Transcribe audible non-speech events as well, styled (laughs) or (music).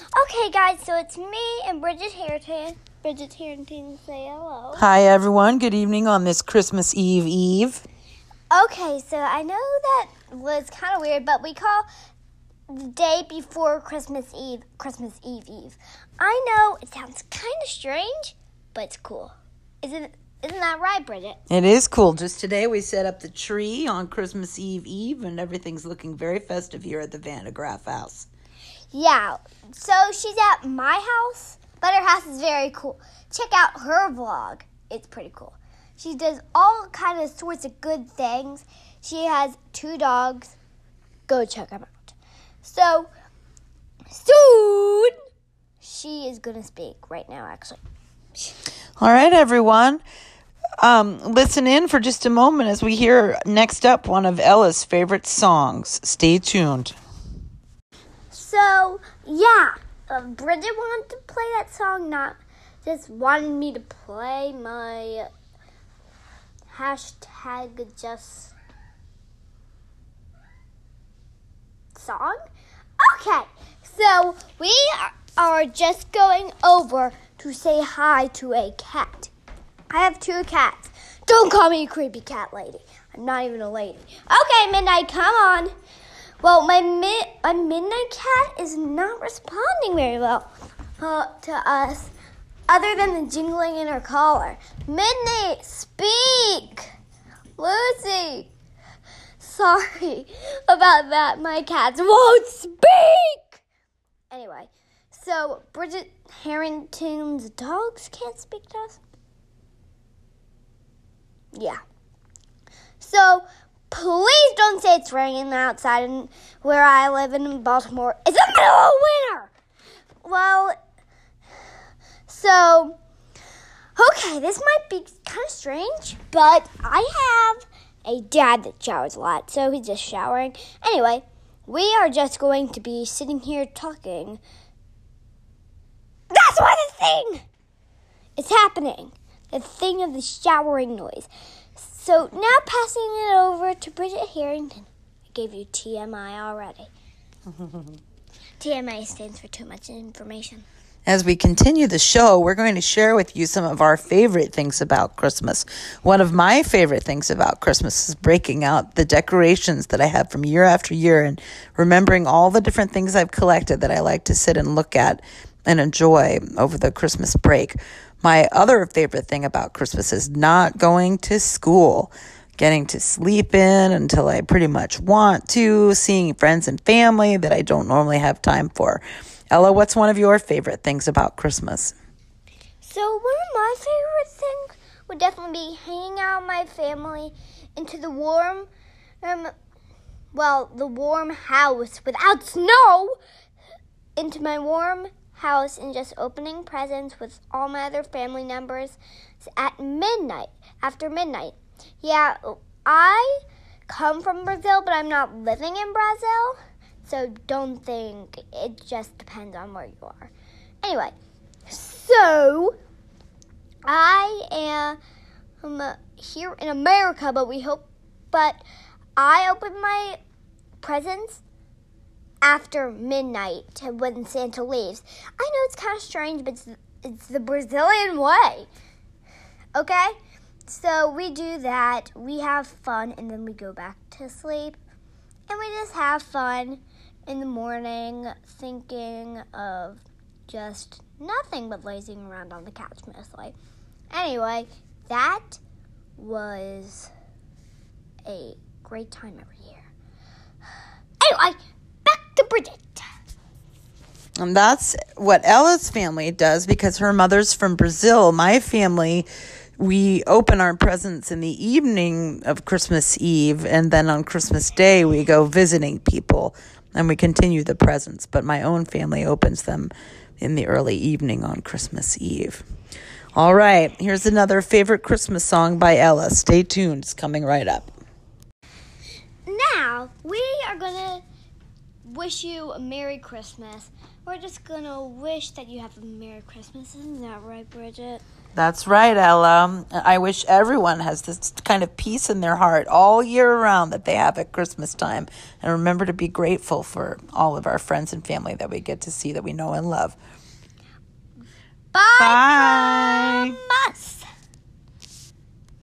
Okay, guys, so it's me and Brigid Harrington. Brigid Harrington, say hello. Hi, everyone. Good evening on this Christmas Eve Eve. Okay, so I know that was kind of weird, but we call the day before Christmas Eve Christmas Eve Eve. I know it sounds kind of strange, but it's cool. Isn't isn't that right, Brigid? It is cool. Just today we set up the tree on Christmas Eve Eve, and everything's looking very festive here at the Vandegraff house. Yeah. So she's at my house, but her house is very cool. Check out her vlog. It's pretty cool. She does all kind of sorts of good things. She has two dogs. Go check them out. So soon she is gonna speak right now. Actually, All right, everyone. Um, listen in for just a moment as we hear next up one of Ella's favorite songs. Stay tuned. So yeah, uh, Brigid wanted to play that song. Not just wanted me to play my hashtag just song. Okay, so we are just going over to say hi to a cat. I have two cats. Don't call me a creepy cat lady. I'm not even a lady. Okay, Midnight, come on. Well, my mid my midnight cat is not responding very well uh, to us, other than the jingling in her collar. Midnight, speak, Lucy. Sorry about that. My cats won't speak. Anyway, so Brigid Harrington's dogs can't speak to us. Yeah. So please don't say it's raining outside and where I live in Baltimore. It's the middle of winter. Well, so okay, this might be kind of strange, but I have a dad that showers a lot, so he's just showering. Anyway, we are just going to be sitting here talking. That's what the thing is happening. The thing of the showering noise. So now passing it over to Brigid Harrington. I gave you TMI already. (laughs) TMI stands for too much information. As we continue the show, we're going to share with you some of our favorite things about Christmas. One of my favorite things about Christmas is breaking out the decorations that I have from year after year and remembering all the different things I've collected that I like to sit and look at and enjoy over the Christmas break. My other favorite thing about Christmas is not going to school, getting to sleep in until I pretty much want to, seeing friends and family that I don't normally have time for. Ella, what's one of your favorite things about Christmas? So one of my favorite things would definitely be hanging out with my family into the warm, um, well, the warm house without snow, into my warm house and just opening presents with all my other family members at midnight, after midnight. Yeah, I come from Brazil, but I'm not living in Brazil, so don't think it just depends on where you are. Anyway, so I am here in America, but we hope, but I open my presents after midnight when Santa leaves. I know it's kind of strange, but it's, it's the Brazilian way. Okay? So we do that, we have fun, and then we go back to sleep. And we just have fun in the morning, thinking of just nothing but lazing around on the couch mostly. Anyway, that was a great time every year. (sighs) Anyway, back to Brigid. And that's what Ella's family does because her mother's from Brazil. My family, we open our presents in the evening of Christmas Eve, and then on Christmas Day, we go visiting people and we continue the presents. But my own family opens them in the early evening on Christmas Eve. All right, here's another favorite Christmas song by Ella. Stay tuned, it's coming right up. Now, we are going to wish you a Merry Christmas. We're just gonna wish that you have a Merry Christmas. Isn't that right, Brigid? That's right, Ella. I wish everyone has this kind of peace in their heart all year around that they have at Christmas time. And remember to be grateful for all of our friends and family that we get to see that we know and love. Bye. Bye.